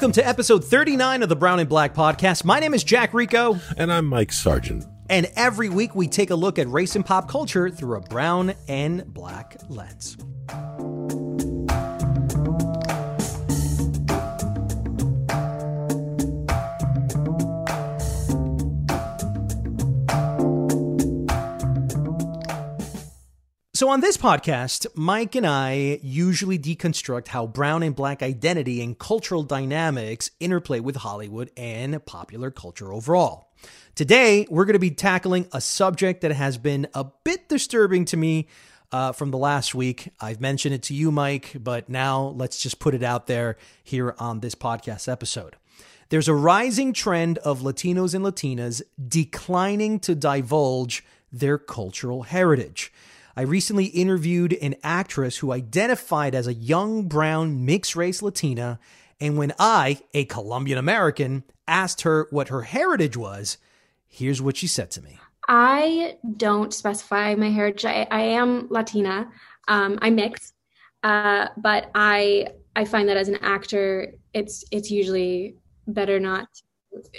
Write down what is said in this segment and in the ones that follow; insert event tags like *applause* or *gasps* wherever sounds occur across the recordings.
Welcome to episode 39 of the Brown and Black podcast. My name is Jack Rico. And I'm Mike Sargent. And every week we take a look at race and pop culture through a brown and black lens. So, on this podcast, Mike and I usually deconstruct how brown and black identity and cultural dynamics interplay with Hollywood and popular culture overall. Today, we're going to be tackling a subject that has been a bit disturbing to me uh, from the last week. I've mentioned it to you, Mike, but now let's just put it out there here on this podcast episode. There's a rising trend of Latinos and Latinas declining to divulge their cultural heritage. I recently interviewed an actress who identified as a young brown mixed race Latina. And when I, a Colombian American, asked her what her heritage was, here's what she said to me I don't specify my heritage. I, I am Latina, um, I'm mixed. Uh, but I I find that as an actor, it's it's usually better not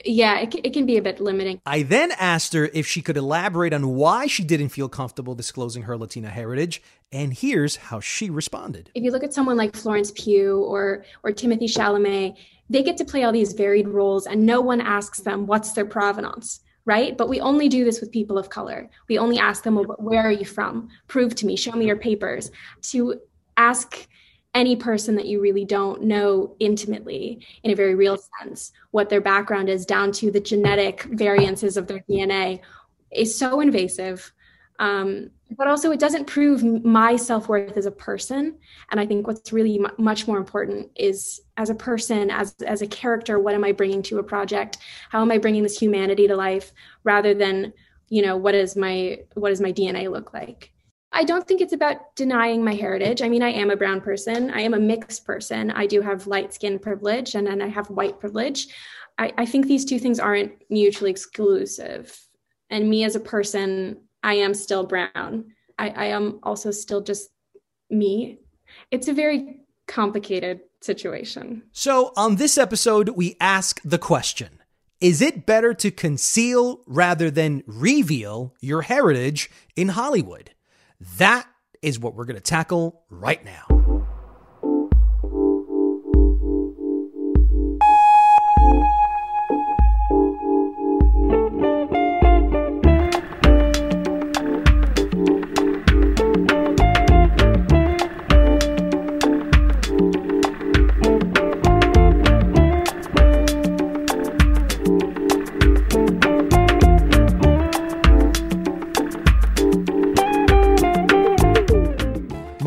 yeah, it, it can be a bit limiting. I then asked her if she could elaborate on why she didn't feel comfortable disclosing her Latina heritage, and here's how she responded. If you look at someone like Florence Pugh or or Timothée Chalamet, they get to play all these varied roles, and no one asks them what's their provenance right? But we only do this with people of color. We only ask them, well, where are you from? Prove to me, show me your papers. To ask any person that you really don't know intimately in a very real sense what their background is down to the genetic variances of their dna is so invasive. Um, but also it doesn't prove my self-worth as a person. And i think what's really m- much more important is as a person as as a character what am i bringing to a project? How am i bringing this humanity to life rather than you know what is my what does my dna look like I don't think it's about denying my heritage. I mean, I am a brown person. I am a mixed person. I do have light skin privilege and then I have white privilege. I, I think these two things aren't mutually exclusive. And me as a person, I am still brown. I, I am also still just me. It's a very complicated situation. So, on this episode, we ask the question Is it better to conceal rather than reveal your heritage in Hollywood? That is what we're going to tackle right now.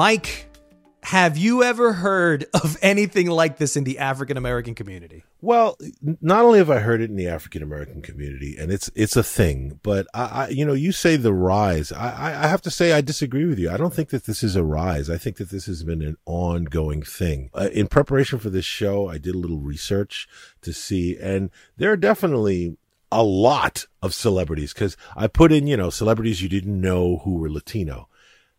Mike, have you ever heard of anything like this in the African American community? Well, not only have I heard it in the African American community, and it's it's a thing, but I, I you know, you say the rise. I, I have to say I disagree with you. I don't think that this is a rise. I think that this has been an ongoing thing. Uh, in preparation for this show, I did a little research to see, and there are definitely a lot of celebrities because I put in, you know, celebrities you didn't know who were Latino.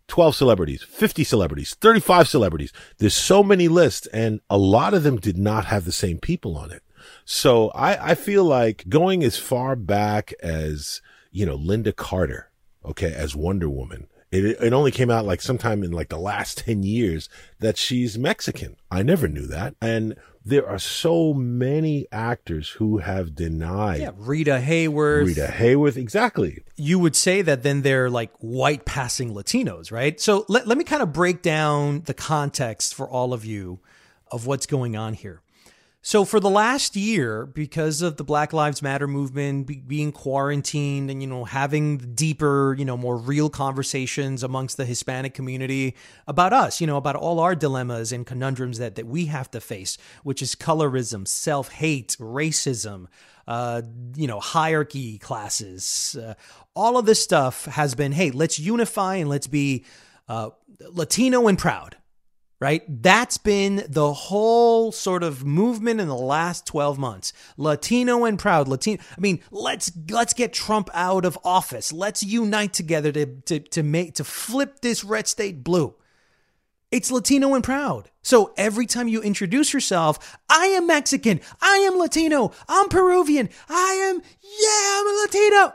12 celebrities, 50 celebrities, 35 celebrities. There's so many lists and a lot of them did not have the same people on it. So I, I feel like going as far back as, you know, Lynda Carter, okay, as Wonder Woman. It, it only came out like sometime in like the last 10 years that she's Mexican. I never knew that. And there are so many actors who have denied. Yeah, Rita Hayworth. Rita Hayworth, exactly. You would say that then they're like white passing Latinos, right? So let, let me kind of break down the context for all of you of what's going on here. So for the last year, because of the Black Lives Matter movement, be, being quarantined and, you know, having deeper, you know, more real conversations amongst the Hispanic community about us, you know, about all our dilemmas and conundrums that, that we have to face, which is colorism, self-hate, racism, uh, you know, hierarchy classes, uh, all of this stuff has been, hey, let's unify and let's be uh, Latino and proud right? That's been the whole sort of movement in the last 12 months. Latino and proud. Latino. I mean, let's let's get Trump out of office. Let's unite together to to to make to flip this red state blue. It's Latino and proud. So every time you introduce yourself, I am Mexican, I am Latino, I'm Peruvian, I am, yeah, I'm a Latino.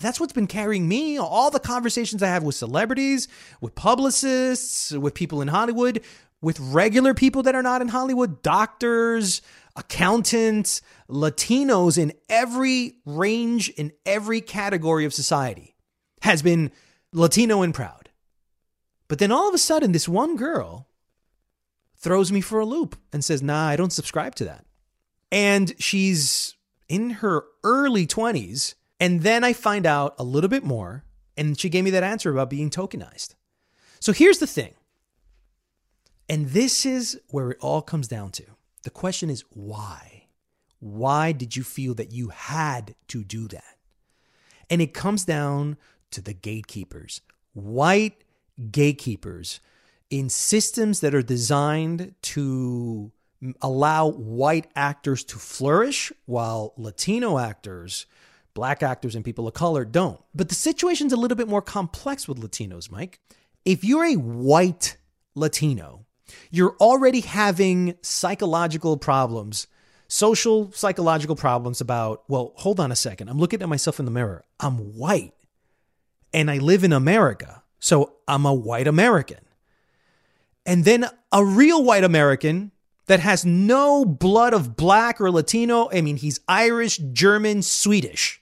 That's what's been carrying me. All the conversations I have with celebrities, with publicists, with people in Hollywood, with regular people that are not in Hollywood, doctors, accountants, Latinos in every range, in every category of society has been Latino and proud. But then all of a sudden, this one girl throws me for a loop and says, Nah, I don't subscribe to that. And she's in her early 20s. And then I find out a little bit more. And she gave me that answer about being tokenized. So here's the thing. And this is where it all comes down to. The question is why? Why did you feel that you had to do that? And it comes down to the gatekeepers, white gatekeepers in systems that are designed to allow white actors to flourish while Latino actors, black actors, and people of color don't. But the situation's a little bit more complex with Latinos, Mike. If you're a white Latino, you're already having psychological problems, social psychological problems about, well, hold on a second. I'm looking at myself in the mirror. I'm white and I live in America. So I'm a white American. And then a real white American that has no blood of black or Latino. I mean, he's Irish, German, Swedish,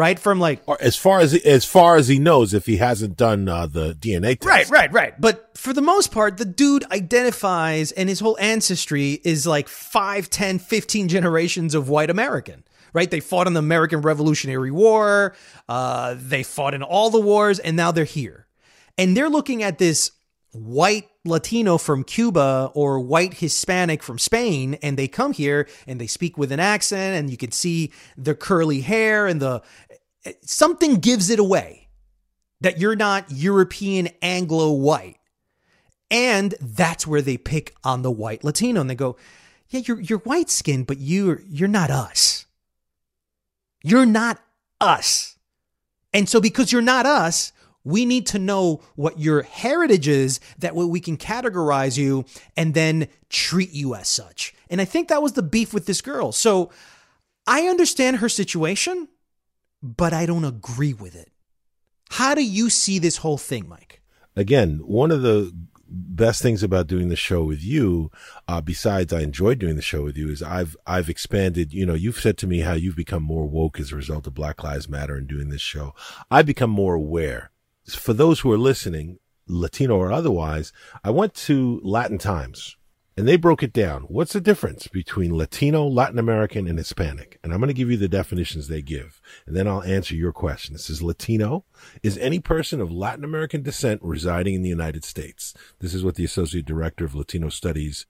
right? From like or as far as as far as he knows, if he hasn't done uh, the DNA test, right, right, right. But for the most part, the dude identifies, and his whole ancestry is like 5, 10, 15 generations of white American right? They fought in the American Revolutionary War. Uh, they fought in all the wars, and now they're here. And they're looking at this white Latino from Cuba or white Hispanic from Spain, and they come here and they speak with an accent, and you can see the curly hair and the something gives it away that you're not European Anglo white. And that's where they pick on the white Latino and they go, Yeah, you're you're white skinned, but you're you're not us. You're not us. And so because you're not us, we need to know what your heritage is that way we can categorize you and then treat you as such. And I think that was the beef with this girl. So I understand her situation, but I don't agree with it. How do you see this whole thing, Mike? Again, one of the best things about doing the show with you, uh, besides I enjoyed doing the show with you, is I've I've expanded. You know, you've said to me how you've become more woke as a result of Black Lives Matter and doing this show. I've become more aware. For those who are listening, Latino or otherwise, I went to Latin Times and they broke it down. What's the difference between Latino, Latin American, and Hispanic? And I'm going to give you the definitions they give, and then I'll answer your question. This is Latino is any person of Latin American descent residing in the United States. This is what the Associate Director of Latino Studies,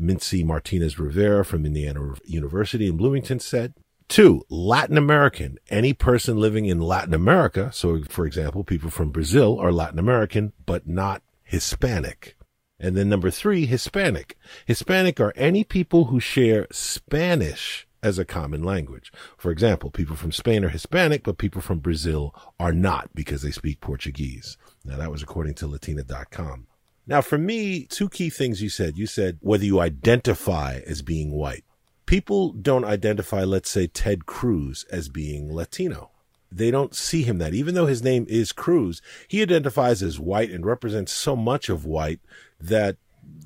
Mintzi Martinez Rivera from Indiana University in Bloomington said. Two, Latin American. Any person living in Latin America, so for example, people from Brazil are Latin American, but not Hispanic. And then number three, Hispanic. Hispanic are any people who share Spanish as a common language. For example, people from Spain are Hispanic, but people from Brazil are not because they speak Portuguese. Now that was according to Latina.com. Now for me, two key things you said. You said whether you identify as being white. People don't identify, let's say, Ted Cruz as being Latino they don't see him that. Even though his name is Cruz, he identifies as white and represents so much of white that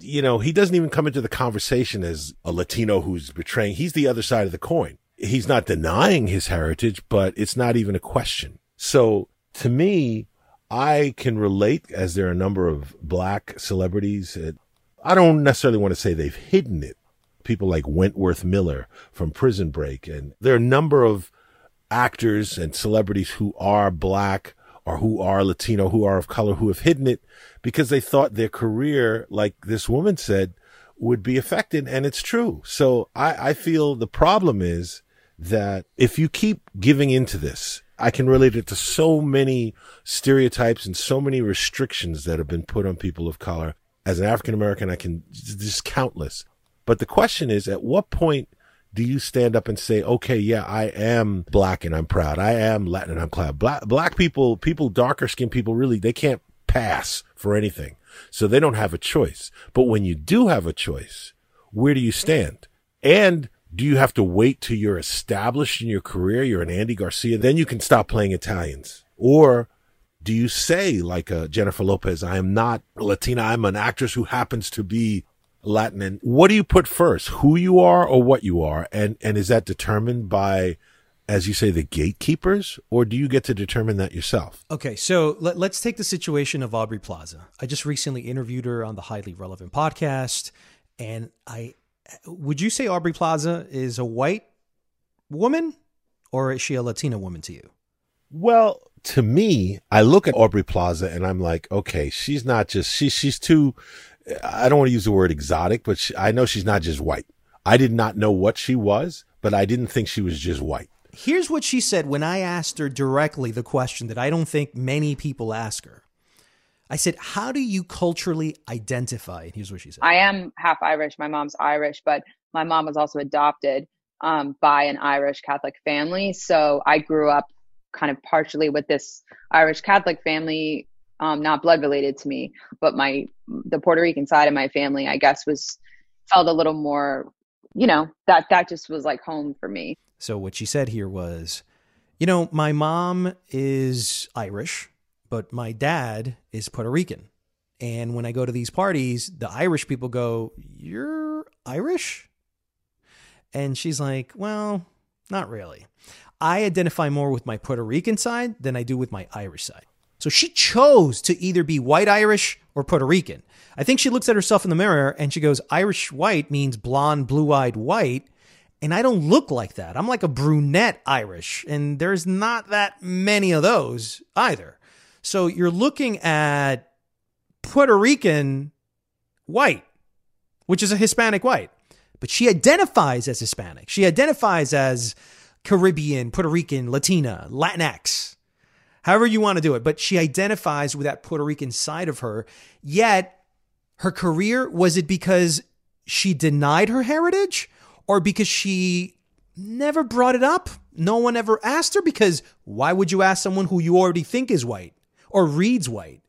you know, he doesn't even come into the conversation as a Latino who's betraying. He's the other side of the coin. He's not denying his heritage, but it's not even a question. So to me, I can relate as there are a number of black celebrities. I don't necessarily want to say they've hidden it. People like Wentworth Miller from Prison Break. And there are a number of actors and celebrities who are black or who are Latino, who are of color, who have hidden it because they thought their career, like this woman said, would be affected. And it's true. So I, I feel the problem is that if you keep giving into this, I can relate it to so many stereotypes and so many restrictions that have been put on people of color. As an African American, I can just countless. But the question is, at what point do you stand up and say, okay, yeah, I am black and I'm proud. I am Latin and I'm proud. Black, black people, people, darker skinned people really, they can't pass for anything. So they don't have a choice. But when you do have a choice, where do you stand? And do you have to wait till you're established in your career? You're an Andy Garcia, then you can stop playing Italians. Or do you say, like uh, Jennifer Lopez, I am not Latina, I'm an actress who happens to be Latin? And what do you put first, who you are or what you are? And, and is that determined by, as you say, the gatekeepers, or do you get to determine that yourself? Okay, so let, us take the situation of Aubrey Plaza. I just recently interviewed her on the Highly Relevant podcast, and I would you say Aubrey Plaza is a white woman, or is she a Latina woman to you? Well, to me, I look at Aubrey Plaza and I'm like, okay, she's not just she she's too. I don't want to use the word exotic, but she, I know she's not just white. I did not know what she was, but I didn't think she was just white. Here's what she said when I asked her directly the question that I don't think many people ask her. I said, How do you culturally identify? And here's what she said I am half Irish. My mom's Irish, but my mom was also adopted um, by an Irish Catholic family. So I grew up kind of partially with this Irish Catholic family, um, not blood related to me, but my the Puerto Rican side of my family, I guess, was felt a little more, you know, that that just was like home for me. So what she said here was, you know, my mom is Irish but my dad is Puerto Rican. And when I go to these parties, the Irish people go, You're Irish? And she's like, Well, not really. I identify more with my Puerto Rican side than I do with my Irish side. So she chose to either be white Irish or Puerto Rican. I think she looks at herself in the mirror and she goes, Irish white means blonde, blue eyed white. And I don't look like that. I'm like a brunette Irish. And there's not that many of those either. So you're looking at Puerto Rican white, which is a Hispanic white, but she identifies as Hispanic. She identifies as Caribbean, Puerto Rican, Latina, Latinx, however you want to do it. But she identifies with that Puerto Rican side of her. Yet her career was it because she denied her heritage or because she never brought it up? No one ever asked her because why would you ask someone who you already think is white? or reads white.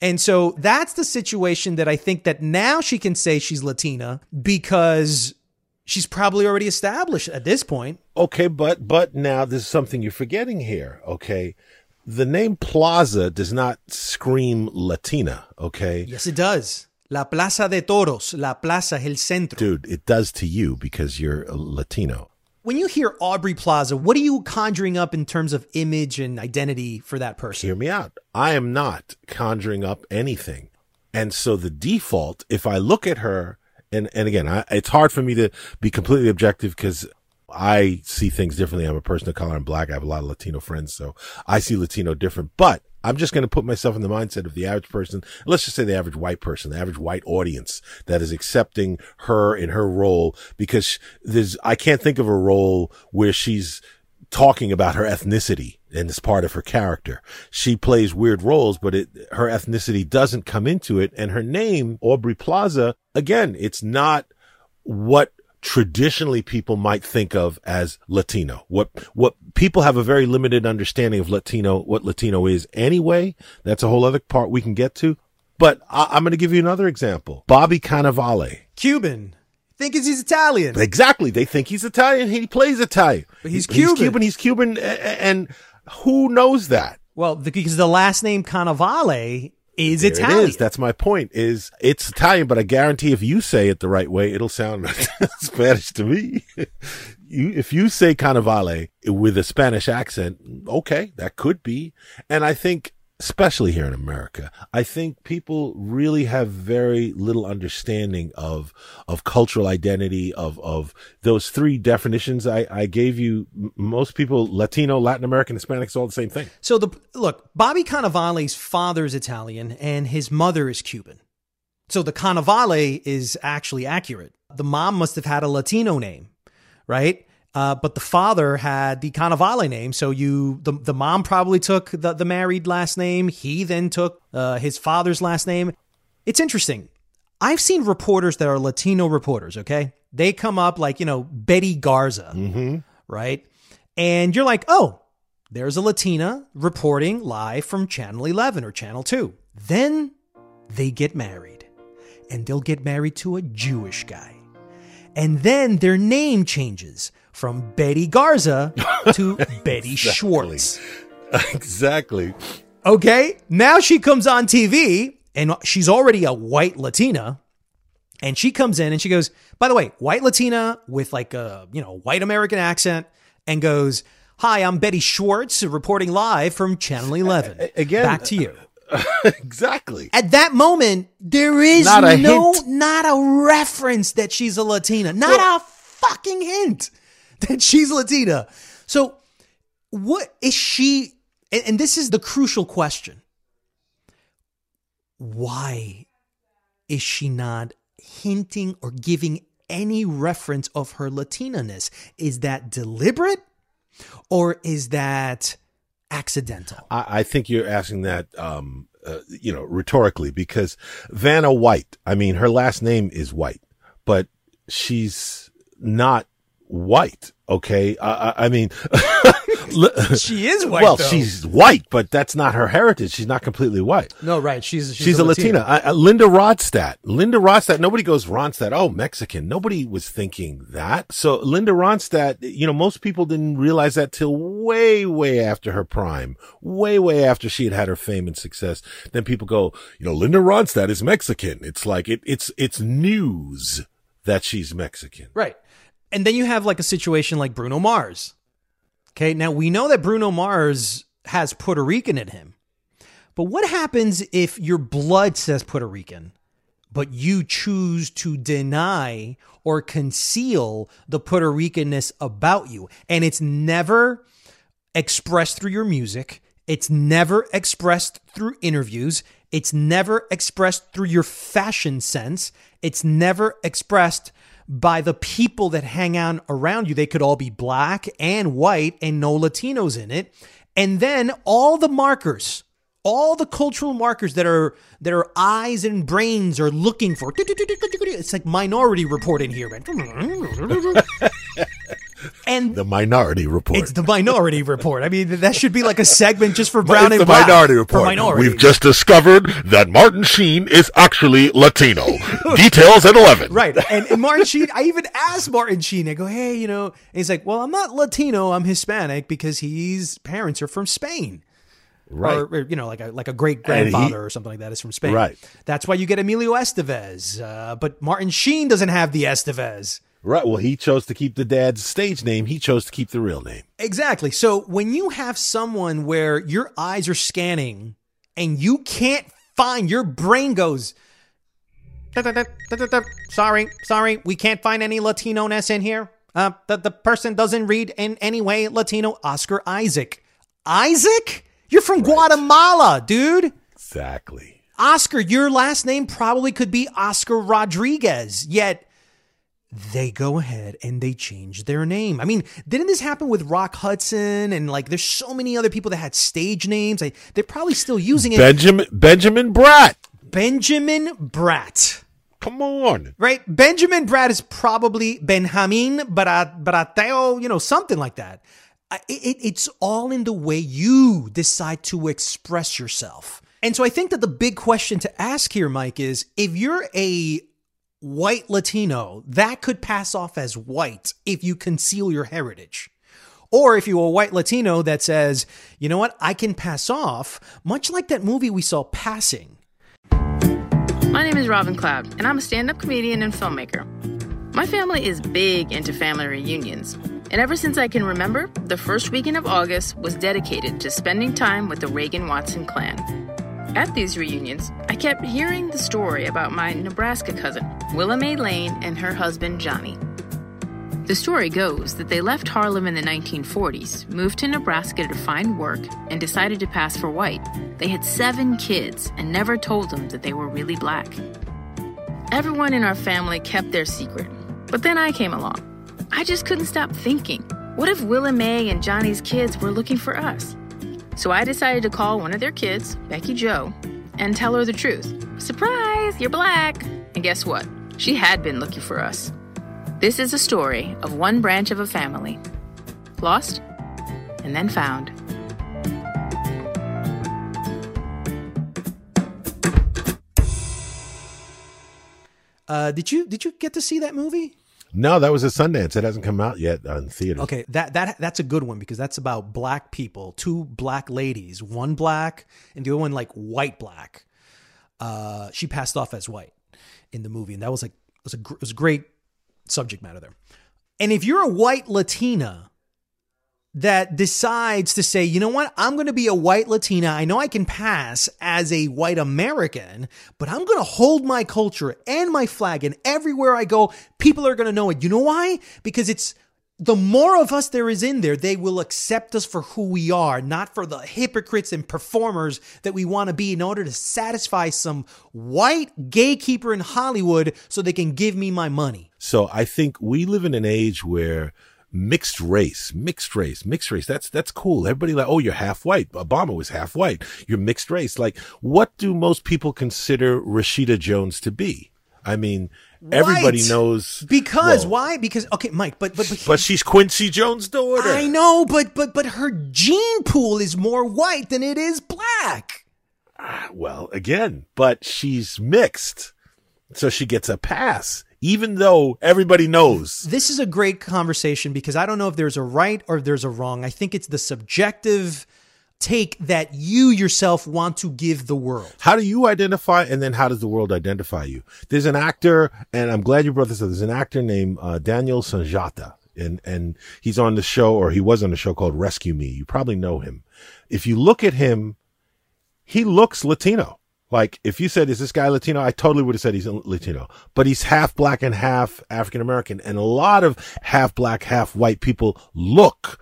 And so that's the situation that I think that now she can say she's Latina because she's probably already established at this point. Okay, but but now there's something you're forgetting here, okay? The name Plaza does not scream Latina, okay? Yes, it does. La Plaza de Toros, La Plaza el Centro. Dude, it does to you because you're Latino when you hear Aubrey Plaza, what are you conjuring up in terms of image and identity for that person? Hear me out. I am not conjuring up anything. And so the default, if I look at her, and, and again, I, it's hard for me to be completely objective because I see things differently. I'm a person of color. I'm black. I have a lot of Latino friends. So I see Latino different, but I'm just going to put myself in the mindset of the average person. Let's just say the average white person, the average white audience that is accepting her in her role because there's, I can't think of a role where she's talking about her ethnicity and it's part of her character. She plays weird roles, but it, her ethnicity doesn't come into it. And her name, Aubrey Plaza, again, it's not what traditionally people might think of as Latino. What, what people have a very limited understanding of Latino, what Latino is anyway. That's a whole other part we can get to. But I, am going to give you another example. Bobby Cannavale. Cuban. Think he's Italian. Exactly. They think he's Italian. He plays Italian. But he's Cuban. He's Cuban. He's Cuban. And who knows that? Well, because the last name Cannavale is there Italian. It is. That's my point. Is it's Italian, but I guarantee if you say it the right way, it'll sound *laughs* Spanish to me. *laughs* you, if you say Cannavale with a Spanish accent, okay, that could be. And I think especially here in America, I think people really have very little understanding of of cultural identity of of those three definitions I, I gave you. Most people, Latino, Latin American, Hispanic, Hispanics, all the same thing. So the look, Bobby Cannavale's father is Italian and his mother is Cuban. So the Cannavale is actually accurate. The mom must have had a Latino name, right? Uh, but the father had the Cannavale name, so you the the mom probably took the the married last name. He then took uh, his father's last name. It's interesting. I've seen reporters that are Latino reporters. Okay, they come up like you know Betty Garza, mm-hmm. right? And you're like, oh, there's a Latina reporting live from Channel 11 or Channel 2. Then they get married, and they'll get married to a Jewish guy. And then their name changes from Betty Garza to *laughs* Betty Schwartz. *laughs* exactly. Okay, now she comes on TV and she's already a white Latina. And she comes in and she goes, by the way, white Latina with like a, you know, white American accent and goes, Hi, I'm Betty Schwartz reporting live from Channel 11. Again, back to you. *laughs* exactly. At that moment, there is Not no, hint. not a reference that she's a Latina, not Well- a fucking hint that *laughs* she's Latina. So, what is she? And, and this is the crucial question. Why is she not hinting or giving any reference of her Latina-ness? Is that deliberate or is that accidental? I, I think you're asking that, um, uh, you know, rhetorically because Vanna White, I mean, her last name is White, but she's not white. Okay. I, I, I mean, *laughs* *laughs* She is white. well, though. she's white, but that's not her heritage. She's not completely white. no right. She's She's, a Latina. I, I, Linda Ronstadt. Linda Ronstadt. Nobody goes Ronstadt. Oh, Mexican. Nobody was thinking that. So Linda Ronstadt, you know, most people didn't realize that till way, way after her prime, way, way after she had had her fame and success. Then people go, you know, Linda Ronstadt is Mexican. It's like it, it's it's news that she's Mexican. Right. And then you have like a situation like Bruno Mars. Okay. Now we know that Bruno Mars has Puerto Rican in him. But what happens if your blood says Puerto Rican, but you choose to deny or conceal the Puerto Ricanness about you? And it's never expressed through your music. It's never expressed through interviews. It's never expressed through your fashion sense. It's never expressed by the people that hang out around you. They could all be black and white and no Latinos in it. And then all the markers, all the cultural markers that are that are eyes and brains are looking for. It's like minority report in here. *laughs* *laughs* And The Minority Report. it's the Minority Report. I mean, that should be like a segment just for Brown it's and the Black. Minority Report. minority. We've just discovered that Martin Sheen is actually Latino. *laughs* Details at 11. Right. And, and Martin *laughs* Sheen, I even asked Martin Sheen, I go, hey, you know, and he's like, well, I'm not Latino, I'm Hispanic because his parents are from Spain. Right. Or, or, you know, like a like a great grandfather or something like that is from Spain. Right. That's why you get Emilio Estevez. Uh, but Martin Sheen doesn't have the Estevez. Right. Well, he chose to keep the dad's stage name. He chose to keep the real name. Exactly. So when you have someone where your eyes are scanning and you can't find, your brain goes, sorry, sorry, we can't find any Latino ness in here. Uh, the, the person doesn't read in any way Latino. Oscar Isaac. Isaac? You're from Guatemala, dude. Exactly. Oscar, your last name probably could be Oscar Rodriguez, yet they go ahead and they change their name. I mean, didn't this happen with Rock Hudson and like there's so many other people that had stage names? Like, they're probably still using it. Benjamin Benjamin Bratt. Benjamin Bratt. Come on. Right? Benjamin Bratt is probably Benjamin Brat, Brateo, you know, something like that. I- It, it's all in the way you decide to express yourself. And so I think that the big question to ask here, Mike, is if you're a white Latino, that could pass off as white if you conceal your heritage. Or if you're a white Latino that says, you know what, I can pass off, much like that movie we saw Passing. My name is Robin Cloud, and I'm a stand up comedian and filmmaker. My family is big into family reunions, and ever since I can remember, the first weekend of August was dedicated to spending time with the Reagan Watson clan. At these reunions, I kept hearing the story about my Nebraska cousin, Willa Mae Lane, and her husband, Johnny. The story goes that they left Harlem in the 1940s, moved to Nebraska to find work, and decided to pass for white. They had seven kids and never told them that they were really black. Everyone in our family kept their secret, but then I came along. I just couldn't stop thinking what if Willa Mae and Johnny's kids were looking for us? So I decided to call one of their kids, Becky Joe, and tell her the truth. Surprise, you're black! And guess what? She had been looking for us. This is a story of one branch of a family lost and then found. Uh, did you did you get to see that movie? No, that was a Sundance. It hasn't come out yet on theater. Okay, that that that's a good one because that's about black people, two black ladies, one black and the other one like white black. Uh, she passed off as white in the movie, and that was like was a gr- was a great subject matter there. And if you're a white Latina that decides to say, you know what, I'm going to be a white Latina. I know I can pass as a white American, but I'm going to hold my culture and my flag. And everywhere I go, people are going to know it. You know why? Because it's the more of us there is in there, they will accept us for who we are, not for the hypocrites and performers that we want to be in order to satisfy some white gatekeeper in Hollywood so they can give me my money. So I think we live in an age where mixed race, mixed race, mixed race. That's, that's cool. Everybody like, oh, you're half white. Obama was half white. You're mixed race. Like, what do most people consider Rashida Jones to be? I mean, everybody knows Because Well, why? Because okay, Mike, but but but, But she's Quincy Jones' daughter. I know, but but but her gene pool is more white than it is black. Ah, well, again, but she's mixed. So she gets a pass, even though everybody knows. This is a great conversation because I don't know if there's a right or if there's a wrong. I think it's the subjective take that you yourself want to give the world. How do you identify, and then how does the world identify you? There's an actor, and I'm glad you brought this up. There's an actor named uh, Daniel Sunjata, and and he's on the show, or he was on the show called Rescue Me. You probably know him. If you look at him, he looks Latino. Like if you said, "Is this guy Latino?" I totally would have said he's Latino, but he's half black and half African American, and a lot of half black, half white people look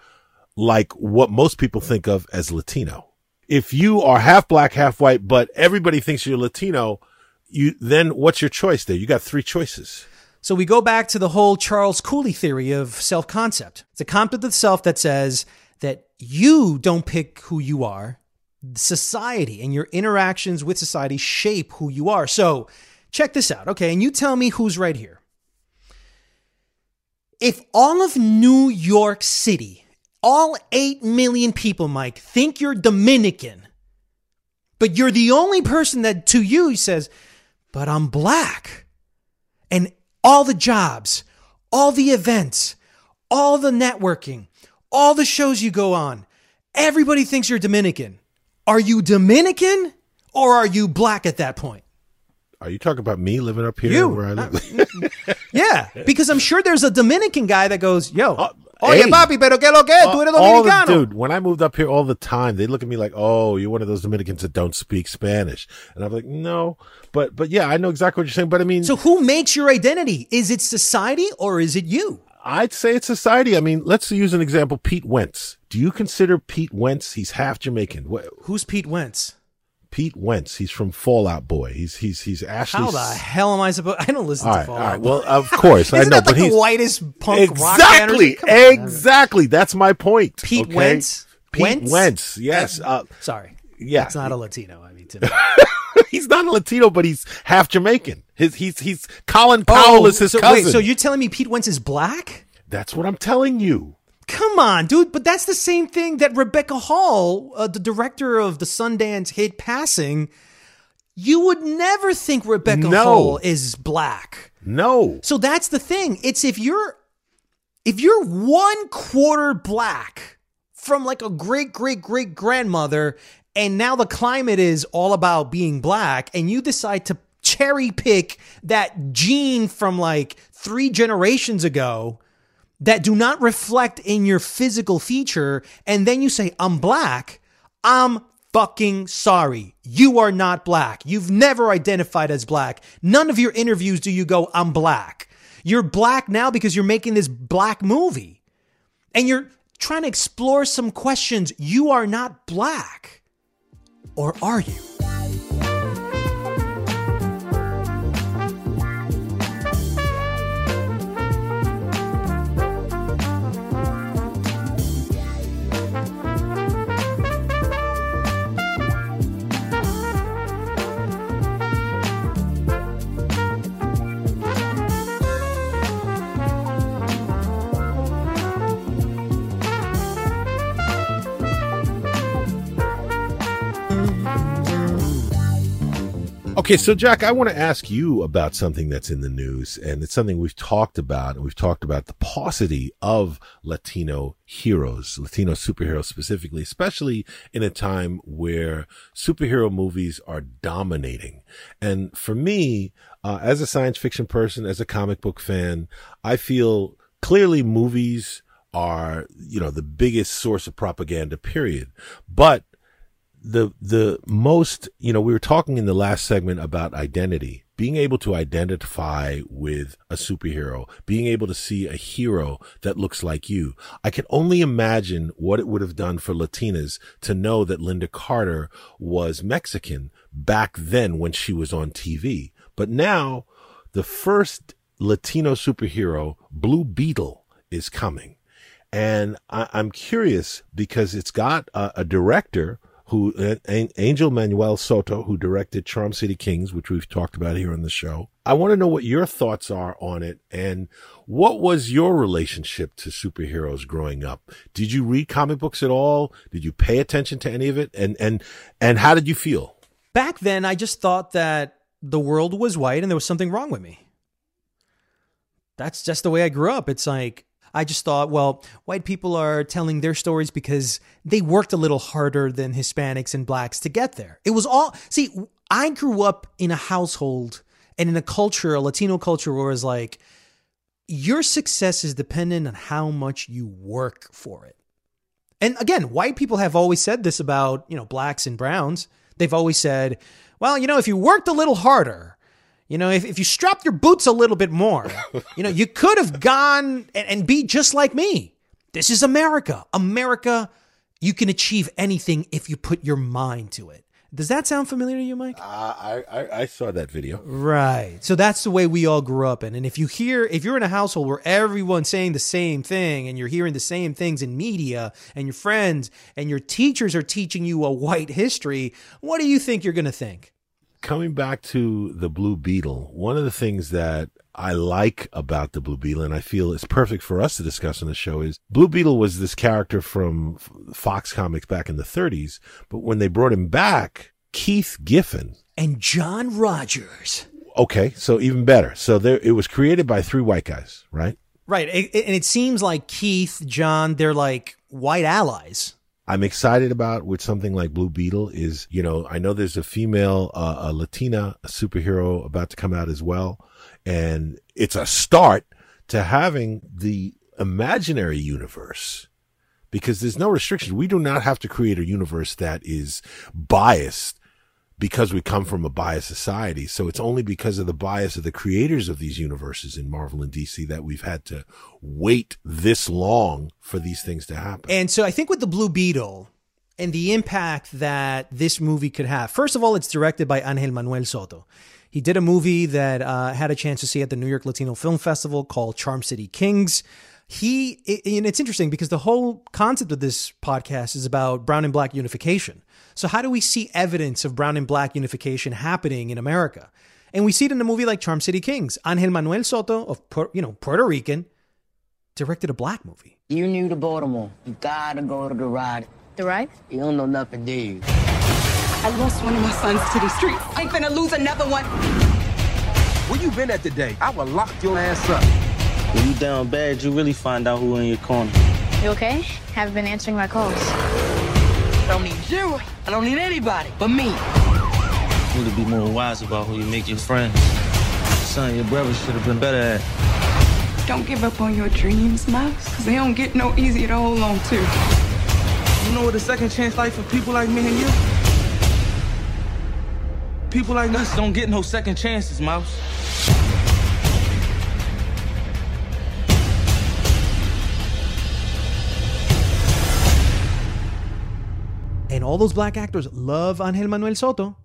like what most people think of as Latino. If you are half black, half white, but everybody thinks you're Latino, you then what's your choice there? You got three choices. So we go back to the whole Charles Cooley theory of self concept. It's a concept of self that says that you don't pick who you are, society and your interactions with society shape who you are. So check this out, okay? And you tell me who's right here. If all of New York City, all 8 million people, Mike, think you're Dominican, but you're the only person that to you says, but I'm black and all the jobs, all the events, all the networking, all the shows you go on, everybody thinks you're Dominican. Are you Dominican or are you black at that point? Are you talking about me living up here You. where I live? *laughs* Yeah, because I'm sure there's a Dominican guy that goes, "Yo, Uh, oye hey. papi, pero que lo que? Tú eres the, dominicano." dude, when I moved up here all the time, they look at me like, "Oh, you're one of those Dominicans that don't speak Spanish," and I'm like, "No," but but yeah, I know exactly what you're saying. But I mean, So who makes your identity? Is it society or is it you? I'd say it's society. I mean, let's use an example. Pete Wentz. Do you consider Pete Wentz? He's half Jamaican. What, Who's Pete Wentz? Pete Wentz. He's from Fall Out Boy. He's he's he's Ashley. How the hell am I supposed? I don't listen All to right, all Fallout. right. Well, of course I know, but like he's the whitest punk rock exactly, on, exactly. That's my point. Pete okay? Wentz? Pete Wentz? Wentz. Yes. Uh, Sorry, yeah. it's not a Latino. I mean, to *laughs* me. He's not a Latino, but he's half Jamaican. His he's he's Colin Powell is his Oh, so, cousin. Wait, so you're telling me Pete Wentz is black? That's what I'm telling you. Come on, dude. But that's the same thing that Rebecca Hall, uh, the director of the Sundance hit Passing, you would never think Rebecca No. Hall is black. No. So that's the thing. It's if you're if you're one quarter black from like a great great great grandmother and now the climate is all about being black and you decide to cherry pick that gene from like 3 generations ago that do not reflect in your physical feature and then you say I'm black, I'm fucking sorry. You are not black. You've never identified as black. None of your interviews do you go I'm black. You're black now because you're making this black movie. And you're trying to explore some questions. You are not black. Or are you? Okay, so Jack, I want to ask you about something that's in the news, and it's something we've talked about, and we've talked about the paucity of Latino heroes, Latino superheroes specifically, especially in a time where superhero movies are dominating. And for me, uh, as a science fiction person, as a comic book fan, I feel clearly movies are, you know, the biggest source of propaganda, period. But the the most you know we were talking in the last segment about identity being able to identify with a superhero being able to see a hero that looks like you. I can only imagine what it would have done for latinas to know that lynda carter was mexican back then when she was on tv but now the first latino superhero blue beetle is coming. And I, am curious because it's got a, a director who uh, Angel Manuel Soto, who directed Charm City Kings, which we've talked about here on the show. I want to know what your thoughts are on it and what was your relationship to superheroes growing up? Did you read comic books at all? Did you pay attention to any of it? And and and how did you feel? Back then I just thought that the world was white and there was something wrong with me. That's just the way I grew up. It's like I just thought, well, white people are telling their stories because they worked a little harder than Hispanics and blacks to get there. It was all, see, I grew up in a household and in a culture, a Latino culture, where it's like, your success is dependent on how much you work for it. And again, white people have always said this about, you know, blacks and browns. They've always said, well, you know, if you worked a little harder, you know, if, if you strapped your boots a little bit more, *laughs* you know, you could have gone and, and be just like me. This is America. America, you can achieve anything if you put your mind to it. Does that sound familiar to you, Mike? Uh, I, I, I saw that video. Right. So that's the way we all grew up in. And if you hear, if you're in a household where everyone's saying the same thing, and you're hearing the same things in media, and your friends and your teachers are teaching you a white history, what do you think you're going to think? Coming back to the Blue Beetle, one of the things that I like about the Blue Beetle, and I feel is perfect for us to discuss on the show, is Blue Beetle was this character from Fox Comics back in the 30s, but when they brought him back, Keith Giffen and John Rogers. Okay, so even better. So there, it was created by three white guys, right? Right, and it seems like Keith, John, they're like white allies. I'm excited about with something like Blue Beetle is, you know, I know there's a female, uh, a Latina superhero about to come out as well. And it's a start to having the imaginary universe because there's no restriction. We do not have to create a universe that is biased because we come from a biased society. So it's only because of the bias of the creators of these universes in Marvel and DC that we've had to wait this long for these things to happen. And so I think with the Blue Beetle and the impact that this movie could have, first of all, it's directed by Angel Manuel Soto. He did a movie that uh, had a chance to see at the New York Latino Film Festival called Charm City Kings he and it's interesting because the whole concept of this podcast is about brown and black unification. So how do we see evidence of brown and black unification happening in America? And we see it in a movie like Charm City Kings. Angel Manuel Soto of you know Puerto Rican directed a black movie. You new to Baltimore. You gotta go to the ride. The ride? You don't know nothing, do you? I lost one of my sons to the streets. I ain't finna lose another one. Where you been at today? I will lock your ass up. When you down bad, you really find out who in your corner. You okay? Haven't been answering my calls. I don't need you. I don't need anybody but me. You need to be more wise about who you make your friends. Son, your brother should have been better at. Don't give up on your dreams, Mouse, because they don't get no easier to hold on to. You know what a second chance like for people like me and you? People like us don't get no second chances, Mouse. And all those black actors love Angel Manuel Soto.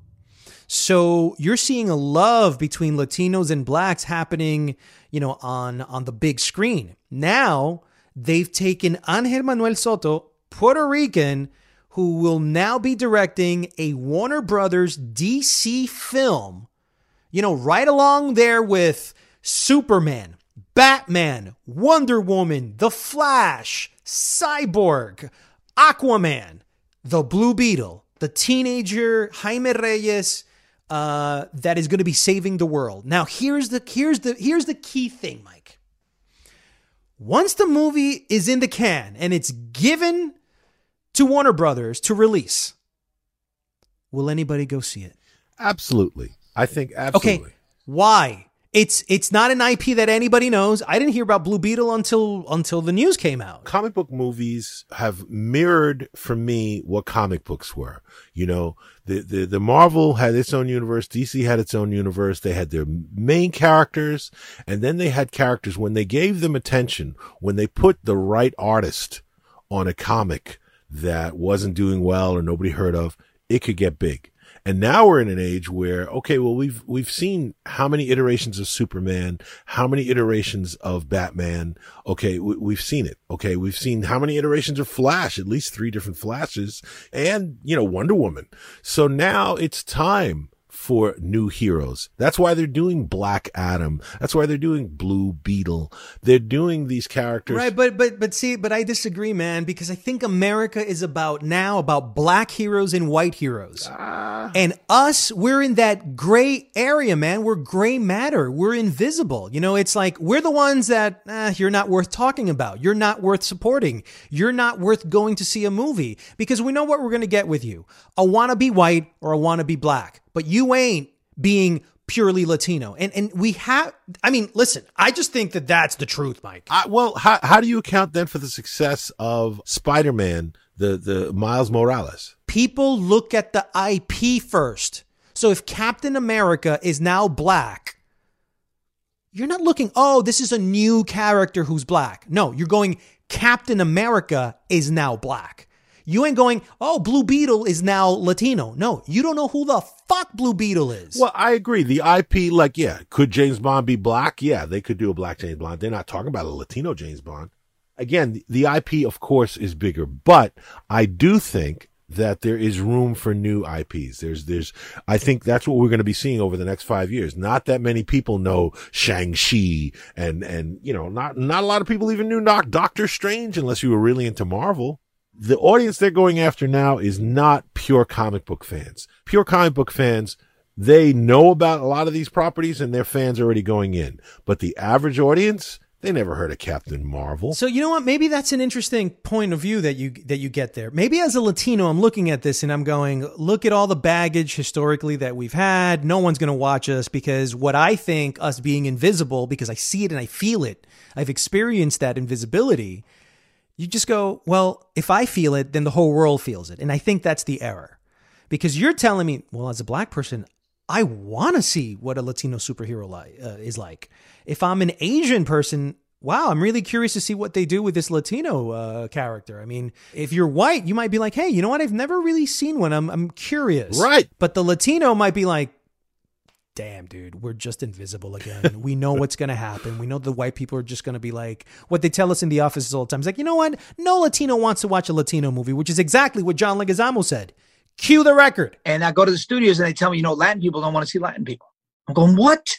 So you're seeing a love between Latinos and blacks happening, you know, on on the big screen. Now they've taken Angel Manuel Soto, Puerto Rican, who will now be directing a Warner Brothers DC film. You know, right along there with Superman, Batman, Wonder Woman, The Flash, Cyborg, Aquaman the Blue Beetle, the teenager Jaime Reyes, uh, that is going to be saving the world. Now, here's the here's the here's the key thing, Mike. Once the movie is in the can and it's given to Warner Brothers to release, will anybody go see it? Absolutely. I think absolutely. Okay. Why? It's it's not an IP that anybody knows. I didn't hear about Blue Beetle until until the news came out. Comic book movies have mirrored for me what comic books were. You know, the, the, the Marvel had its own universe. DC had its own universe. They had their main characters and then they had characters when they gave them attention, when they put the right artist on a comic that wasn't doing well or nobody heard of, it could get big. And now we're in an age where, okay, well, we've, we've seen how many iterations of Superman, how many iterations of Batman. Okay. We, have seen it. Okay. We've seen how many iterations of Flash, at least three different Flashes and, you know, Wonder Woman. So now it's time for new heroes. That's why they're doing Black Adam. That's why they're doing Blue Beetle. They're doing these characters. Right, but but but see, but I disagree, man, because I think America is about now about black heroes and white heroes. Uh, and us, we're in that gray area, man. We're gray matter. We're invisible. You know, it's like we're the ones that eh, you're not worth talking about. You're not worth supporting. You're not worth going to see a movie because we know what we're going to get with you. A wannabe white or a wannabe black but you ain't being purely Latino. And and we have I mean, listen, I just think that that's the truth, Mike. I, well, how how do you account then for the success of Spider-Man, the the Miles Morales? People look at the IP first. So if Captain America is now black, you're not looking, "Oh, this is a new character who's black." No, you're going Captain America is now black. You ain't going, oh, Blue Beetle is now Latino. No, you don't know who the fuck Blue Beetle is. Well, I agree. The IP, like, yeah, could James Bond be black? Yeah, they could do a black James Bond. They're not talking about a Latino James Bond. Again, the IP, of course, is bigger, but I do think that there is room for new IPs. There's, there's, I think that's what we're going to be seeing over the next five years. Not that many people know Shang-Chi and, and, you know, not, not a lot of people even knew Doctor Strange unless you were really into Marvel the audience they're going after now is not pure comic book fans. Pure comic book fans, they know about a lot of these properties and their fans are already going in. But the average audience, they never heard of Captain Marvel. So you know what? Maybe that's an interesting point of view that you that you get there. Maybe as a Latino, I'm looking at this and I'm going, look at all the baggage historically that we've had. No one's going to watch us because what I think us being invisible, because I see it and I feel it. I've experienced that invisibility you just go, well, if I feel it, then the whole world feels it. And I think that's the error. Because you're telling me, well, as a black person, I want to see what a Latino superhero li- uh, is like. If I'm an Asian person, wow, I'm really curious to see what they do with this Latino uh, character. I mean, if you're white, you might be like, hey, you know what? I've never really seen one. I'm, I'm curious. Right. But the Latino might be like, damn, dude, we're just invisible again. we know what's going to happen. We know the white people are just going to be like, what they tell us in the offices all the time. It's like, you know what? No Latino wants to watch a Latino movie, which is exactly what John Leguizamo said. Cue the record. And I go to the studios and they tell me, you know, Latin people don't want to see Latin people. I'm going, what?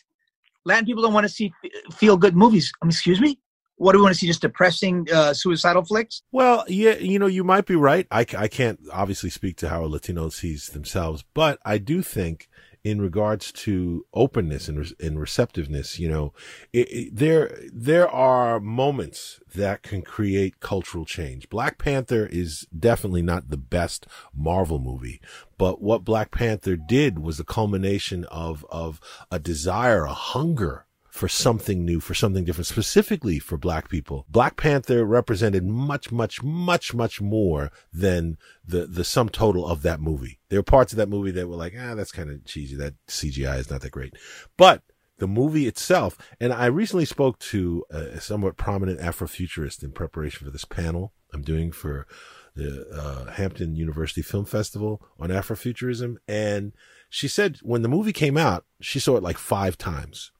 Latin people don't want to see feel good movies. I mean, excuse me? What do we want to see? Just depressing, uh, suicidal flicks? Well, yeah, you know, you might be right. I, I can't obviously speak to how a Latino sees themselves, but I do think in regards to openness and, and receptiveness. You know, it, it, there there are moments that can create cultural change. Black Panther is definitely not the best Marvel movie, but what Black Panther did was a culmination of of a desire, a hunger for something new, for something different, specifically for black people. Black Panther represented much, much, much, much more than the, the sum total of that movie. There were parts of that movie that were like, ah, that's kind of cheesy. That CGI is not that great. But the movie itself, and I recently spoke to a somewhat prominent Afrofuturist in preparation for this panel I'm doing for the uh, Hampton University Film Festival on Afrofuturism. And she said when the movie came out, she saw it like five times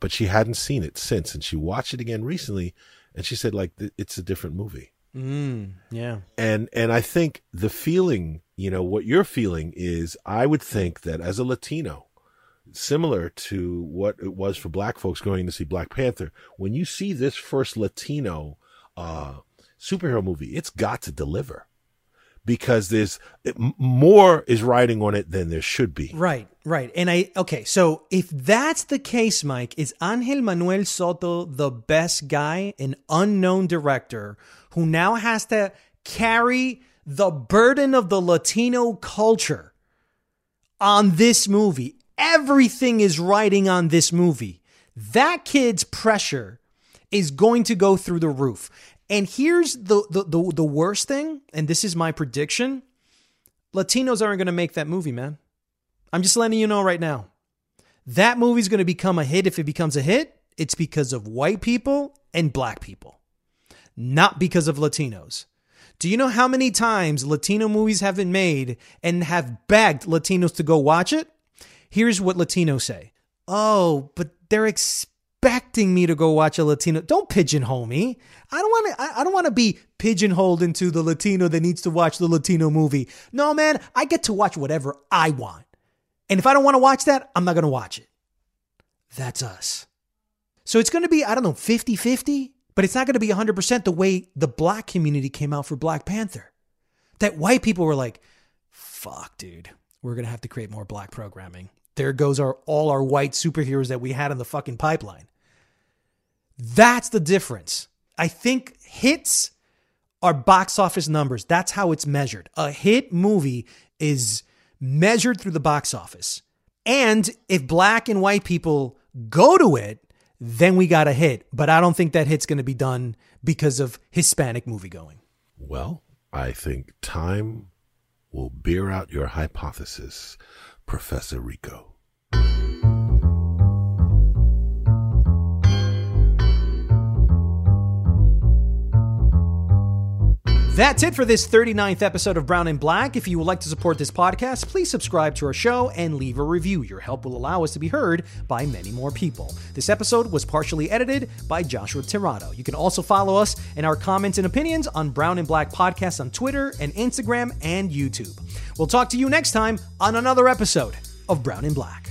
but she hadn't seen it since, and she watched it again recently, and she said like it's a different movie. Mm, yeah. And and I think the feeling, you know, what you're feeling is, I would think that as a Latino, similar to what it was for Black folks going to see Black Panther, when you see this first Latino uh, superhero movie, it's got to deliver because there's more is riding on it than there should be. Right, right. And I okay, so if that's the case, Mike, is Angel Manuel Soto the best guy, an unknown director who now has to carry the burden of the Latino culture on this movie? Everything is riding on this movie. That kid's pressure is going to go through the roof. And here's the, the the the, worst thing, and this is my prediction. Latinos aren't going to make that movie, man. I'm just letting you know right now. That movie's going to become a hit if it becomes a hit. It's because of white people and black people, not because of Latinos. Do you know how many times Latino movies have been made and have begged Latinos to go watch it? Here's what Latinos say Oh, but they're expecting me to go watch a Latino. Don't pigeonhole me. I don't want to. I, I don't want to be pigeonholed into the Latino that needs to watch the Latino movie. No, man, I get to watch whatever I want. And if I don't want to watch that, I'm not going to watch it. That's us. So it's going to be, I don't know, 50 50, but it's not going to be 100% the way the black community came out for Black Panther. That white people were like, fuck, dude, we're going to have to create more black programming. There goes our all our white superheroes that we had in the fucking pipeline. That's the difference. I think hits are box office numbers. That's how it's measured. A hit movie is measured through the box office. And if black and white people go to it, then we got a hit. But I don't think that hit's going to be done because of Hispanic movie going. Well, I think time will bear out your hypothesis, Professor Rico. That's it for this 39th episode of Brown and Black. If you would like to support this podcast, please subscribe to our show and leave a review. Your help will allow us to be heard by many more people. This episode was partially edited by Joshua Tirado. You can also follow us and our comments and opinions on Brown and Black Podcast on Twitter and Instagram and YouTube. We'll talk to you next time on another episode of Brown and Black.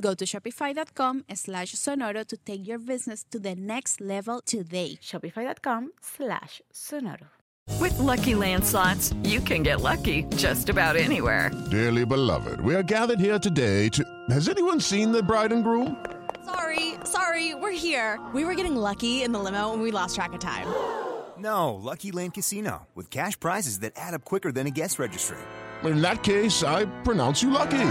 Go to shopify.com slash sonoro to take your business to the next level today. Shopify.com slash sonoro. With Lucky Land slots, you can get lucky just about anywhere. Dearly beloved, we are gathered here today to. Has anyone seen the bride and groom? Sorry, sorry, we're here. We were getting lucky in the limo and we lost track of time. *gasps* No, Lucky Land Casino, with cash prizes that add up quicker than a guest registry. In that case, I pronounce you lucky.